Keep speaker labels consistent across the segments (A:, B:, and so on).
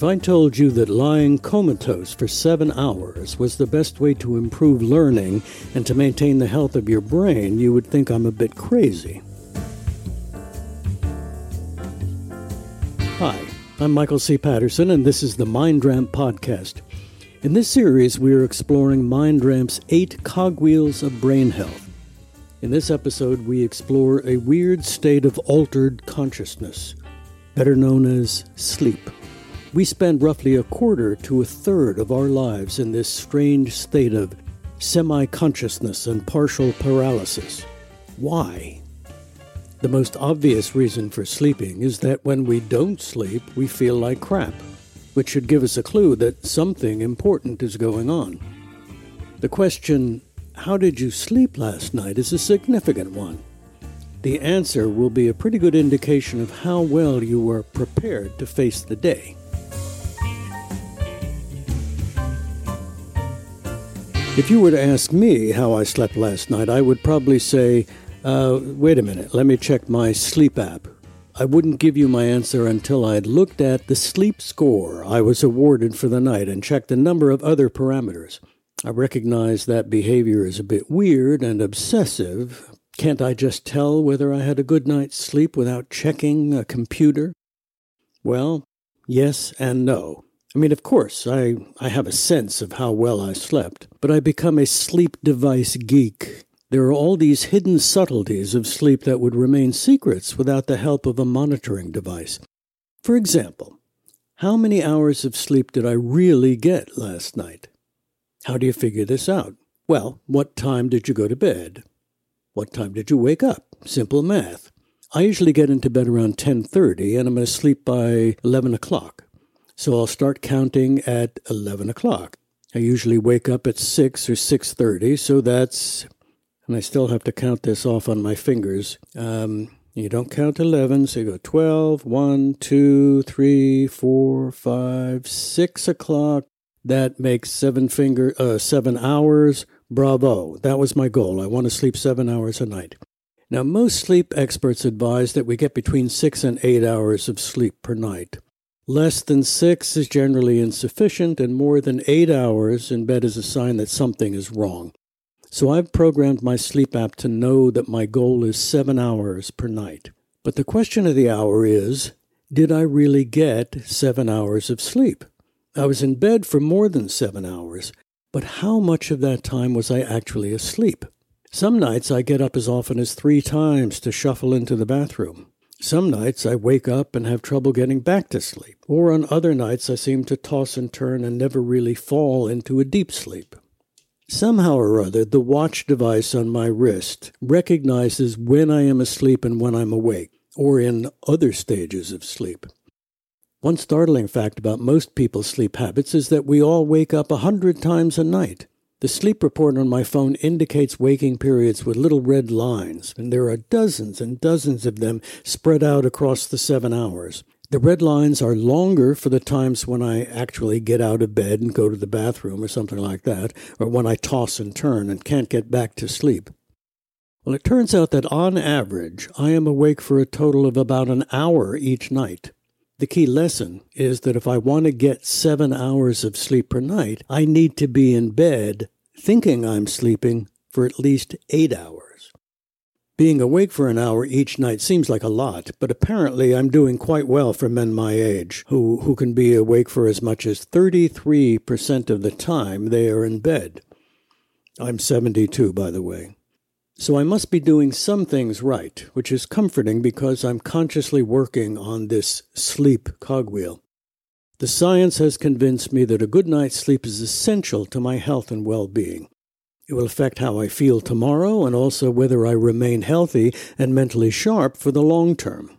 A: If I told you that lying comatose for seven hours was the best way to improve learning and to maintain the health of your brain, you would think I'm a bit crazy. Hi, I'm Michael C. Patterson, and this is the MindRamp Podcast. In this series, we are exploring MindRamp's eight cogwheels of brain health. In this episode, we explore a weird state of altered consciousness, better known as sleep. We spend roughly a quarter to a third of our lives in this strange state of semi consciousness and partial paralysis. Why? The most obvious reason for sleeping is that when we don't sleep, we feel like crap, which should give us a clue that something important is going on. The question, how did you sleep last night, is a significant one. The answer will be a pretty good indication of how well you were prepared to face the day. If you were to ask me how I slept last night, I would probably say, uh, wait a minute, let me check my sleep app. I wouldn't give you my answer until I'd looked at the sleep score I was awarded for the night and checked a number of other parameters. I recognize that behavior is a bit weird and obsessive. Can't I just tell whether I had a good night's sleep without checking a computer? Well, yes and no. I mean, of course, I, I have a sense of how well I slept, but I become a sleep device geek there are all these hidden subtleties of sleep that would remain secrets without the help of a monitoring device. For example, how many hours of sleep did I really get last night? How do you figure this out? Well, what time did you go to bed? What time did you wake up? Simple math. I usually get into bed around 10:30 and I'm going to sleep by 11 o'clock. So I'll start counting at 11 o'clock. I usually wake up at 6 or 6:30, so that's and I still have to count this off on my fingers. Um, you don't count 11, so you go 12, 1, 2, 3, 4, 5, 6 o'clock. That makes seven finger, uh, seven hours. Bravo. That was my goal. I want to sleep seven hours a night. Now, most sleep experts advise that we get between six and eight hours of sleep per night. Less than six is generally insufficient, and more than eight hours in bed is a sign that something is wrong. So I've programmed my sleep app to know that my goal is seven hours per night. But the question of the hour is did I really get seven hours of sleep? I was in bed for more than seven hours, but how much of that time was I actually asleep? Some nights I get up as often as three times to shuffle into the bathroom. Some nights I wake up and have trouble getting back to sleep, or on other nights I seem to toss and turn and never really fall into a deep sleep. Somehow or other, the watch device on my wrist recognizes when I am asleep and when I'm awake, or in other stages of sleep. One startling fact about most people's sleep habits is that we all wake up a hundred times a night. The sleep report on my phone indicates waking periods with little red lines, and there are dozens and dozens of them spread out across the seven hours. The red lines are longer for the times when I actually get out of bed and go to the bathroom or something like that, or when I toss and turn and can't get back to sleep. Well, it turns out that on average, I am awake for a total of about an hour each night. The key lesson is that if I want to get seven hours of sleep per night, I need to be in bed thinking I'm sleeping for at least eight hours. Being awake for an hour each night seems like a lot, but apparently I'm doing quite well for men my age, who, who can be awake for as much as 33% of the time they are in bed. I'm 72, by the way. So I must be doing some things right, which is comforting because I'm consciously working on this sleep cogwheel. The science has convinced me that a good night's sleep is essential to my health and well being. It will affect how I feel tomorrow and also whether I remain healthy and mentally sharp for the long term.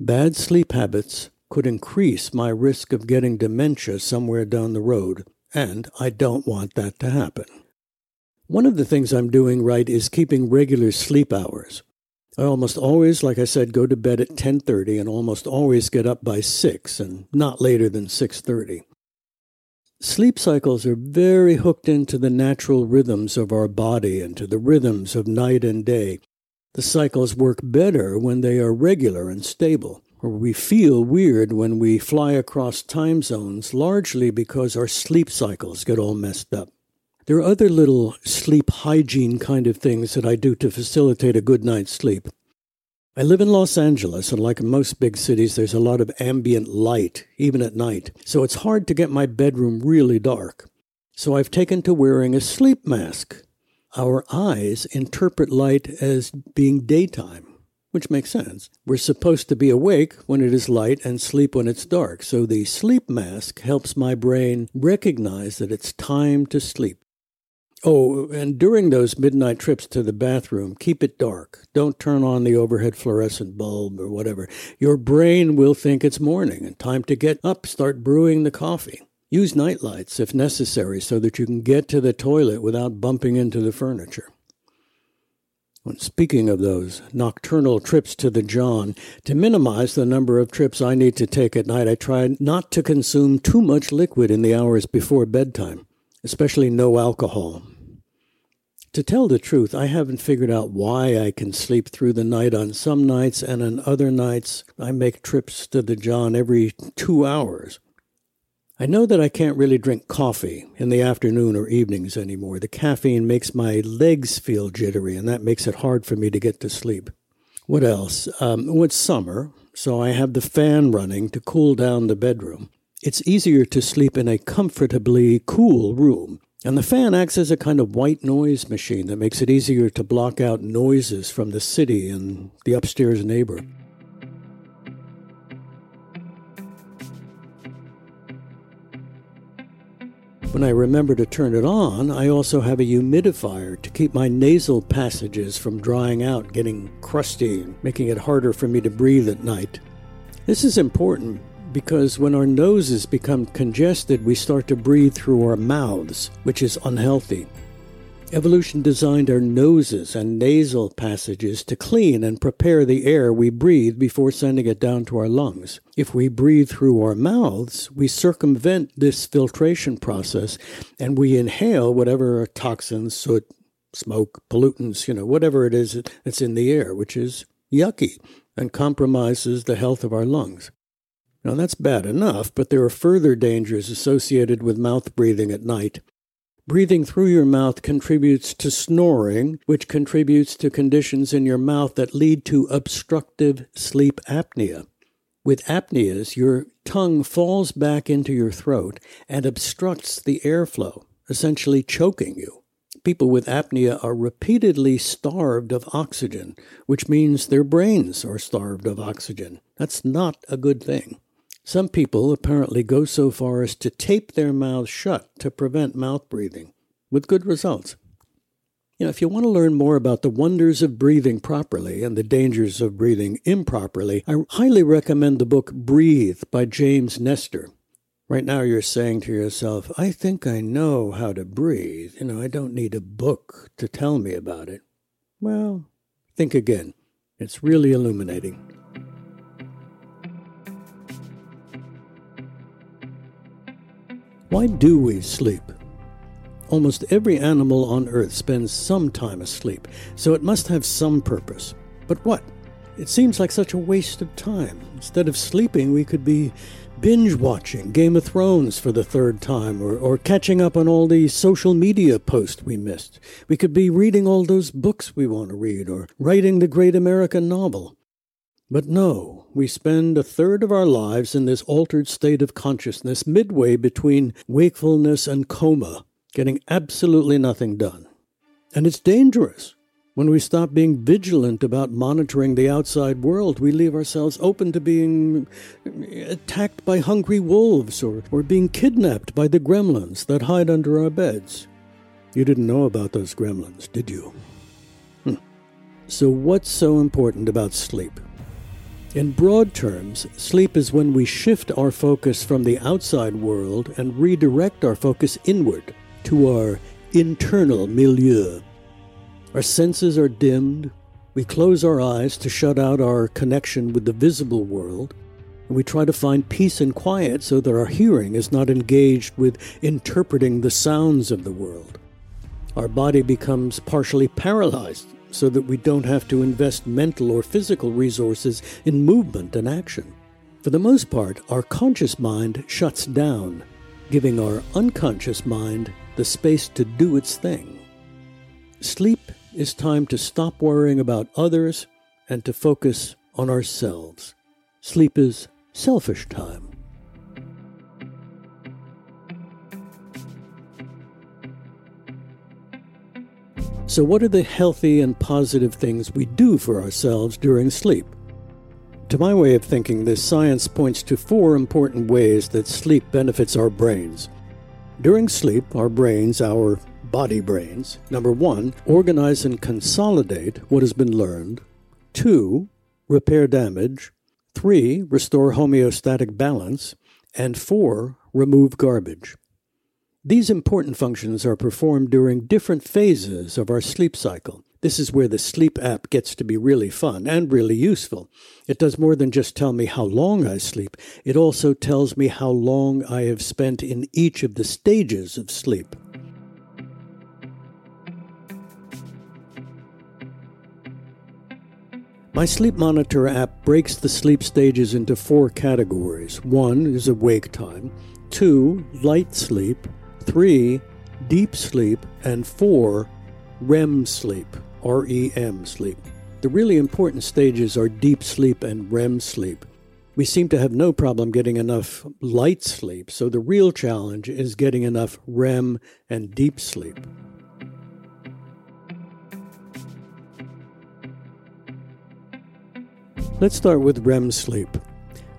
A: Bad sleep habits could increase my risk of getting dementia somewhere down the road, and I don't want that to happen. One of the things I'm doing right is keeping regular sleep hours. I almost always, like I said, go to bed at 10:30 and almost always get up by 6 and not later than 6:30. Sleep cycles are very hooked into the natural rhythms of our body and to the rhythms of night and day. The cycles work better when they are regular and stable. or we feel weird when we fly across time zones, largely because our sleep cycles get all messed up. There are other little sleep hygiene kind of things that I do to facilitate a good night's sleep. I live in Los Angeles, and like most big cities, there's a lot of ambient light, even at night, so it's hard to get my bedroom really dark. So I've taken to wearing a sleep mask. Our eyes interpret light as being daytime which makes sense. We're supposed to be awake when it is light and sleep when it's dark. So the sleep mask helps my brain recognize that it's time to sleep. Oh, and during those midnight trips to the bathroom, keep it dark. Don't turn on the overhead fluorescent bulb or whatever. Your brain will think it's morning and time to get up, start brewing the coffee. Use night lights if necessary so that you can get to the toilet without bumping into the furniture. When speaking of those nocturnal trips to the John, to minimize the number of trips I need to take at night, I try not to consume too much liquid in the hours before bedtime, especially no alcohol. To tell the truth, I haven't figured out why I can sleep through the night on some nights, and on other nights, I make trips to the John every two hours. I know that I can't really drink coffee in the afternoon or evenings anymore. The caffeine makes my legs feel jittery, and that makes it hard for me to get to sleep. What else? Um, well, it's summer, so I have the fan running to cool down the bedroom. It's easier to sleep in a comfortably cool room, and the fan acts as a kind of white noise machine that makes it easier to block out noises from the city and the upstairs neighbor. When I remember to turn it on, I also have a humidifier to keep my nasal passages from drying out, getting crusty, making it harder for me to breathe at night. This is important because when our noses become congested, we start to breathe through our mouths, which is unhealthy. Evolution designed our noses and nasal passages to clean and prepare the air we breathe before sending it down to our lungs. If we breathe through our mouths, we circumvent this filtration process and we inhale whatever toxins, soot, smoke, pollutants, you know, whatever it is that's in the air, which is yucky and compromises the health of our lungs. Now, that's bad enough, but there are further dangers associated with mouth breathing at night. Breathing through your mouth contributes to snoring, which contributes to conditions in your mouth that lead to obstructive sleep apnea. With apneas, your tongue falls back into your throat and obstructs the airflow, essentially choking you. People with apnea are repeatedly starved of oxygen, which means their brains are starved of oxygen. That's not a good thing. Some people apparently go so far as to tape their mouths shut to prevent mouth breathing, with good results. You know, if you want to learn more about the wonders of breathing properly and the dangers of breathing improperly, I highly recommend the book Breathe by James Nestor. Right now, you're saying to yourself, I think I know how to breathe. You know, I don't need a book to tell me about it. Well, think again. It's really illuminating. Why do we sleep? Almost every animal on Earth spends some time asleep, so it must have some purpose. But what? It seems like such a waste of time. Instead of sleeping, we could be binge watching Game of Thrones for the third time, or, or catching up on all the social media posts we missed. We could be reading all those books we want to read, or writing the great American novel. But no, we spend a third of our lives in this altered state of consciousness midway between wakefulness and coma, getting absolutely nothing done. And it's dangerous. When we stop being vigilant about monitoring the outside world, we leave ourselves open to being attacked by hungry wolves or, or being kidnapped by the gremlins that hide under our beds. You didn't know about those gremlins, did you? Hm. So, what's so important about sleep? In broad terms, sleep is when we shift our focus from the outside world and redirect our focus inward to our internal milieu. Our senses are dimmed, we close our eyes to shut out our connection with the visible world, and we try to find peace and quiet so that our hearing is not engaged with interpreting the sounds of the world. Our body becomes partially paralyzed so that we don't have to invest mental or physical resources in movement and action. For the most part, our conscious mind shuts down, giving our unconscious mind the space to do its thing. Sleep is time to stop worrying about others and to focus on ourselves. Sleep is selfish time. So, what are the healthy and positive things we do for ourselves during sleep? To my way of thinking, this science points to four important ways that sleep benefits our brains. During sleep, our brains, our body brains, number one, organize and consolidate what has been learned, two, repair damage, three, restore homeostatic balance, and four, remove garbage. These important functions are performed during different phases of our sleep cycle. This is where the sleep app gets to be really fun and really useful. It does more than just tell me how long I sleep, it also tells me how long I have spent in each of the stages of sleep. My Sleep Monitor app breaks the sleep stages into four categories. One is awake time, two, light sleep, three, deep sleep, and four, REM sleep. REM sleep. The really important stages are deep sleep and REM sleep. We seem to have no problem getting enough light sleep, so the real challenge is getting enough REM and deep sleep. Let's start with REM sleep.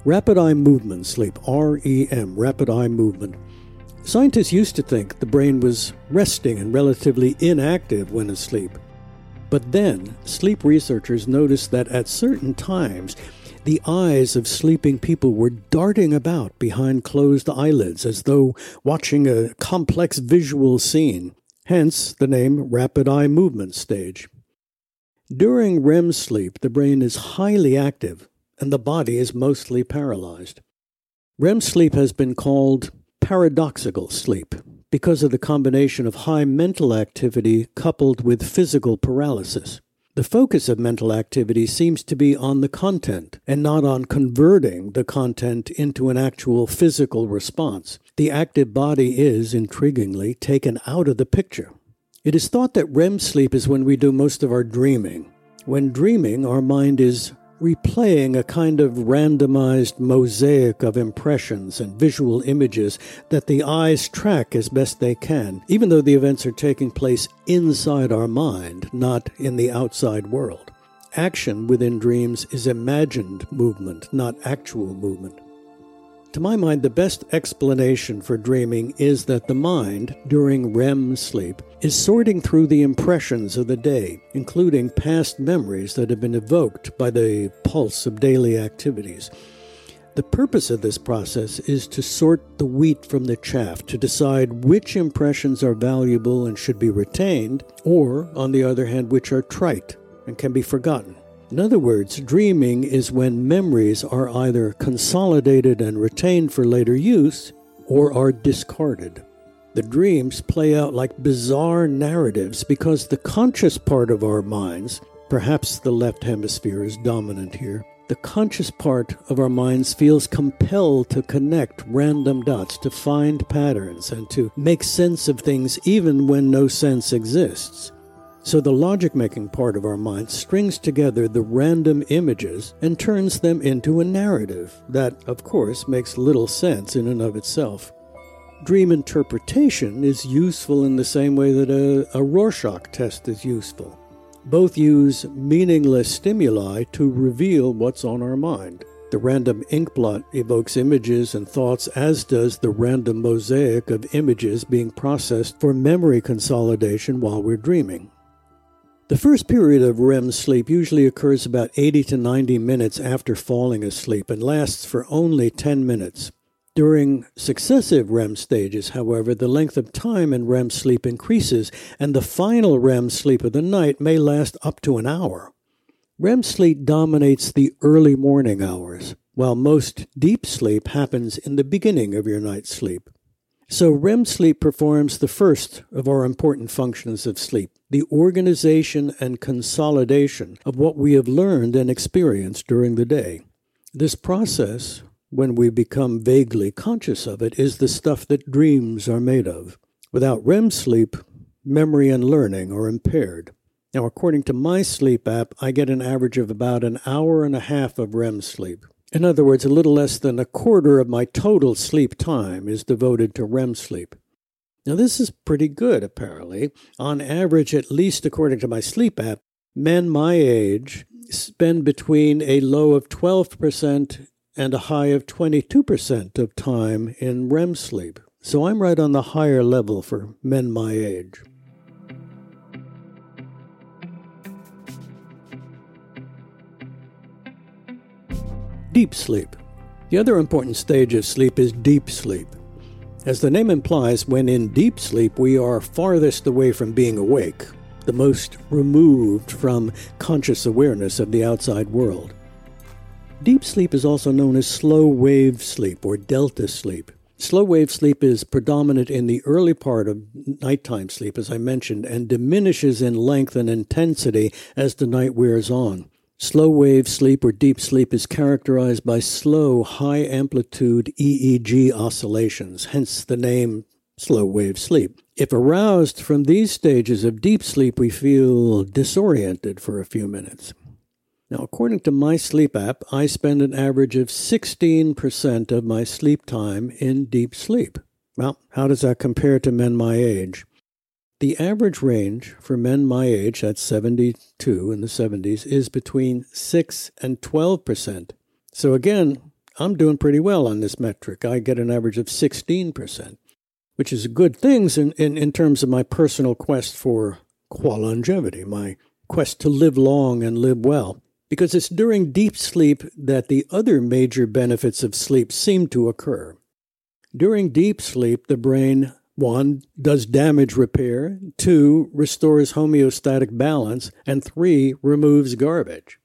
A: Rapid eye movement sleep, REM, rapid eye movement. Scientists used to think the brain was resting and relatively inactive when asleep. But then, sleep researchers noticed that at certain times, the eyes of sleeping people were darting about behind closed eyelids as though watching a complex visual scene, hence the name rapid eye movement stage. During REM sleep, the brain is highly active and the body is mostly paralyzed. REM sleep has been called paradoxical sleep because of the combination of high mental activity coupled with physical paralysis. The focus of mental activity seems to be on the content and not on converting the content into an actual physical response. The active body is, intriguingly, taken out of the picture. It is thought that REM sleep is when we do most of our dreaming. When dreaming, our mind is replaying a kind of randomized mosaic of impressions and visual images that the eyes track as best they can, even though the events are taking place inside our mind, not in the outside world. Action within dreams is imagined movement, not actual movement. To my mind, the best explanation for dreaming is that the mind, during REM sleep, is sorting through the impressions of the day, including past memories that have been evoked by the pulse of daily activities. The purpose of this process is to sort the wheat from the chaff, to decide which impressions are valuable and should be retained, or, on the other hand, which are trite and can be forgotten. In other words, dreaming is when memories are either consolidated and retained for later use or are discarded. The dreams play out like bizarre narratives because the conscious part of our minds, perhaps the left hemisphere is dominant here, the conscious part of our minds feels compelled to connect random dots, to find patterns, and to make sense of things even when no sense exists. So the logic making part of our mind strings together the random images and turns them into a narrative that, of course, makes little sense in and of itself. Dream interpretation is useful in the same way that a, a Rorschach test is useful. Both use meaningless stimuli to reveal what's on our mind. The random ink blot evokes images and thoughts, as does the random mosaic of images being processed for memory consolidation while we're dreaming. The first period of REM sleep usually occurs about 80 to 90 minutes after falling asleep and lasts for only 10 minutes. During successive REM stages, however, the length of time in REM sleep increases, and the final REM sleep of the night may last up to an hour. REM sleep dominates the early morning hours, while most deep sleep happens in the beginning of your night's sleep. So, REM sleep performs the first of our important functions of sleep the organization and consolidation of what we have learned and experienced during the day. This process when we become vaguely conscious of it, is the stuff that dreams are made of. Without REM sleep, memory and learning are impaired. Now, according to my sleep app, I get an average of about an hour and a half of REM sleep. In other words, a little less than a quarter of my total sleep time is devoted to REM sleep. Now, this is pretty good, apparently. On average, at least according to my sleep app, men my age spend between a low of 12% and a high of 22% of time in REM sleep. So I'm right on the higher level for men my age. Deep sleep. The other important stage of sleep is deep sleep. As the name implies, when in deep sleep, we are farthest away from being awake, the most removed from conscious awareness of the outside world. Deep sleep is also known as slow wave sleep or delta sleep. Slow wave sleep is predominant in the early part of nighttime sleep, as I mentioned, and diminishes in length and intensity as the night wears on. Slow wave sleep or deep sleep is characterized by slow, high amplitude EEG oscillations, hence the name slow wave sleep. If aroused from these stages of deep sleep, we feel disoriented for a few minutes. Now, according to my sleep app, I spend an average of 16% of my sleep time in deep sleep. Well, how does that compare to men my age? The average range for men my age, that's 72 in the 70s, is between 6 and 12 percent. So again, I'm doing pretty well on this metric. I get an average of 16 percent, which is good things in, in, in terms of my personal quest for qual longevity, my quest to live long and live well. Because it's during deep sleep that the other major benefits of sleep seem to occur. During deep sleep, the brain one, does damage repair, two, restores homeostatic balance, and three, removes garbage.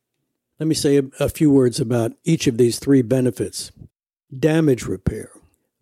A: Let me say a, few words about each of these three benefits. Damage repair.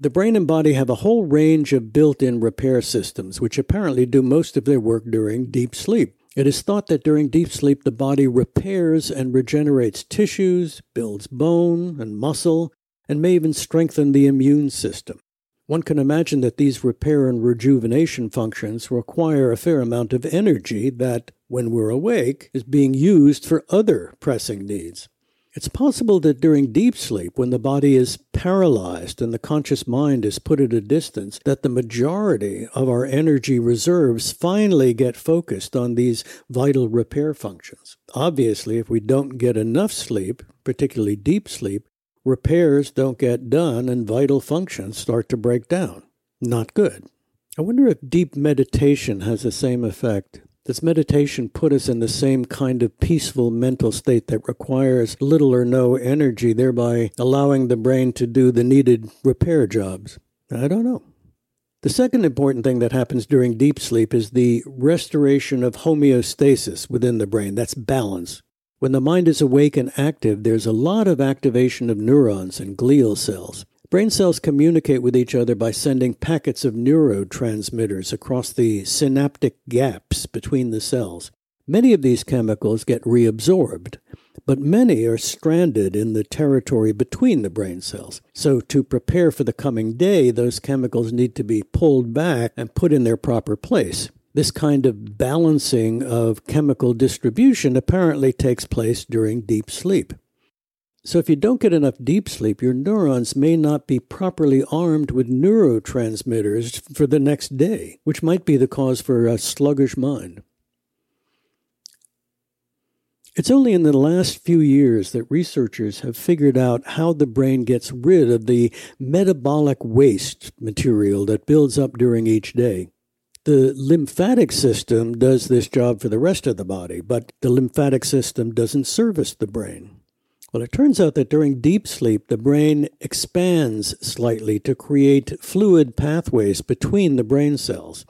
A: The brain and body have a whole range of built in repair systems, which apparently do most of their work during deep sleep. It is thought that during deep sleep, the body repairs and regenerates tissues, builds bone and muscle, and may even strengthen the immune system. One can imagine that these repair and rejuvenation functions require a fair amount of energy that, when we're awake, is being used for other pressing needs. It's possible that during deep sleep, when the body is paralyzed and the conscious mind is put at a distance, that the majority of our energy reserves finally get focused on these vital repair functions. Obviously, if we don't get enough sleep, particularly deep sleep, repairs don't get done and vital functions start to break down. Not good. I wonder if deep meditation has the same effect. Does meditation put us in the same kind of peaceful mental state that requires little or no energy, thereby allowing the brain to do the needed repair jobs? I don't know. The second important thing that happens during deep sleep is the restoration of homeostasis within the brain. That's balance. When the mind is awake and active, there's a lot of activation of neurons and glial cells. Brain cells communicate with each other by sending packets of neurotransmitters across the synaptic gaps between the cells. Many of these chemicals get reabsorbed, but many are stranded in the territory between the brain cells. So, to prepare for the coming day, those chemicals need to be pulled back and put in their proper place. This kind of balancing of chemical distribution apparently takes place during deep sleep. So, if you don't get enough deep sleep, your neurons may not be properly armed with neurotransmitters for the next day, which might be the cause for a sluggish mind. It's only in the last few years that researchers have figured out how the brain gets rid of the metabolic waste material that builds up during each day. The lymphatic system does this job for the rest of the body, but the lymphatic system doesn't service the brain. Well, it turns out that during deep sleep, the brain expands slightly to create fluid pathways between the brain cells.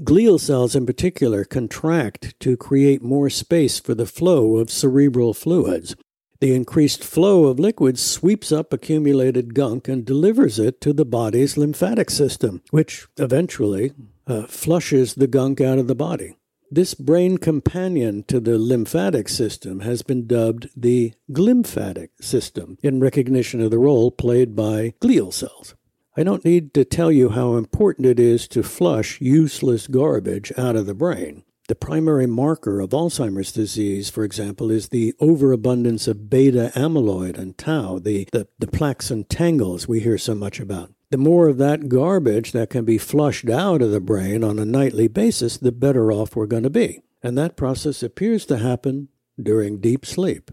A: Glial cells, in particular, contract to create more space for the flow of cerebral fluids. The increased flow of liquids sweeps up accumulated gunk and delivers it to the body's lymphatic system, which eventually uh, flushes the gunk out of the body. This brain companion to the lymphatic system has been dubbed the glymphatic system in recognition of the role played by glial cells. I don't need to tell you how important it is to flush useless garbage out of the brain. The primary marker of Alzheimer's disease, for example, is the overabundance of beta amyloid and tau, the, the, the plaques and tangles we hear so much about. The more of that garbage that can be flushed out of the brain on a nightly basis, the better off we're going to be. And that process appears to happen during deep sleep.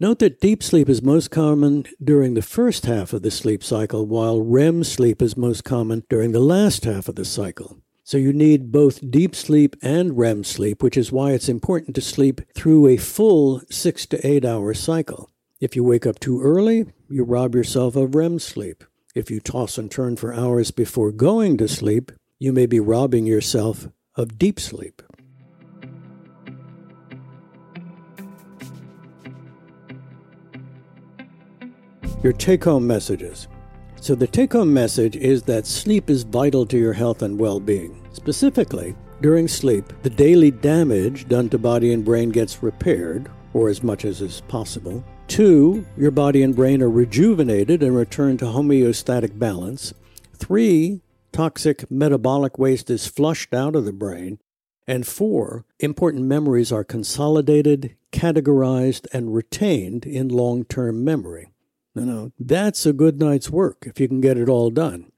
A: Note that deep sleep is most common during the first half of the sleep cycle, while REM sleep is most common during the last half of the cycle. So you need both deep sleep and REM sleep, which is why it's important to sleep through a full six to eight hour cycle. If you wake up too early, you rob yourself of REM sleep. If you toss and turn for hours before going to sleep, you may be robbing yourself of deep sleep. your take home messages. So, the take home message is that sleep is vital to your health and well being. Specifically, during sleep, the daily damage done to body and brain gets repaired, or as much as is possible. Two, your body and brain are rejuvenated and return to homeostatic balance. Three, toxic metabolic waste is flushed out of the brain. And four, important memories are consolidated, categorized, and retained in long term memory. You know, that's a good night's work if you can get it all done.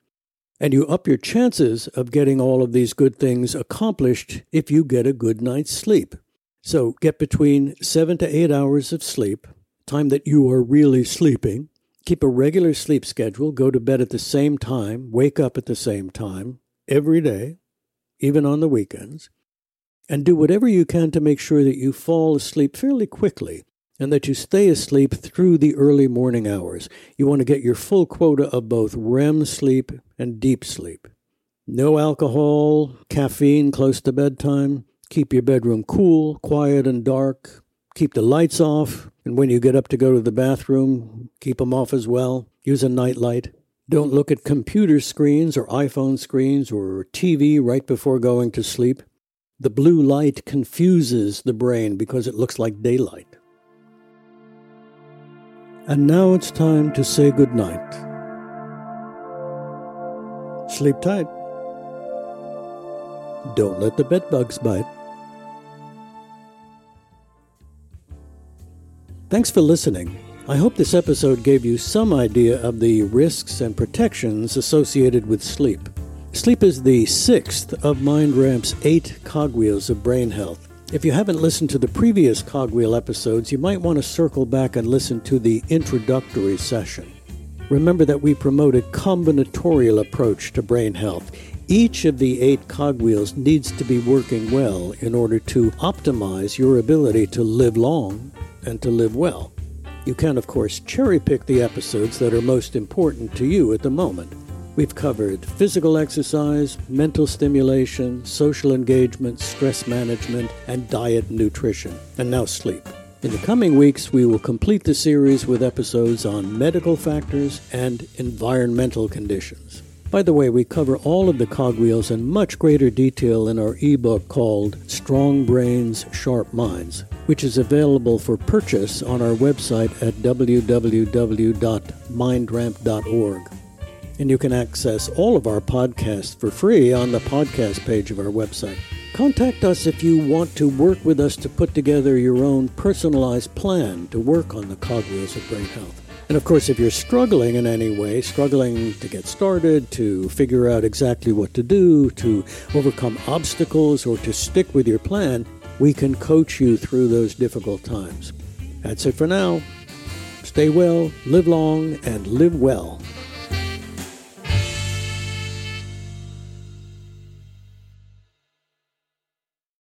A: And you up your chances of getting all of these good things accomplished if you get a good night's sleep. So get between seven to eight hours of sleep, time that you are really sleeping. Keep a regular sleep schedule, go to bed at the same time, wake up at the same time every day, even on the weekends, and do whatever you can to make sure that you fall asleep fairly quickly and that you stay asleep through the early morning hours. You want to get your full quota of both REM sleep and deep sleep. No alcohol, caffeine close to bedtime. Keep your bedroom cool, quiet, and dark. Keep the lights off, and when you get up to go to the bathroom, keep them off as well. Use a night light. Don't look at computer screens or iPhone screens or TV right before going to sleep. The blue light confuses the brain because it looks like daylight. And now it's time to say goodnight. Sleep tight. Don't let the bedbugs bite. Thanks for listening. I hope this episode gave you some idea of the risks and protections associated with sleep. Sleep is the sixth of MindRamp's eight cogwheels of brain health. If you haven't listened to the previous Cogwheel episodes, you might want to circle back and listen to the introductory session. Remember that we promote a combinatorial approach to brain health. Each of the eight cogwheels needs to be working well in order to optimize your ability to live long and to live well. You can, of course, cherry pick the episodes that are most important to you at the moment. We've covered physical exercise, mental stimulation, social engagement, stress management, and diet nutrition, and now sleep. In the coming weeks, we will complete the series with episodes on medical factors and environmental conditions. By the way, we cover all of the cogwheels in much greater detail in our ebook called Strong Brains, Sharp Minds, which is available for purchase on our website at www.mindramp.org. And you can access all of our podcasts for free on the podcast page of our website. Contact us if you want to work with us to put together your own personalized plan to work on the cogwheels of brain health. And of course, if you're struggling in any way, struggling to get started, to figure out exactly what to do, to overcome obstacles, or to stick with your plan, we can coach you through those difficult times. That's it for now. Stay well, live long, and live well.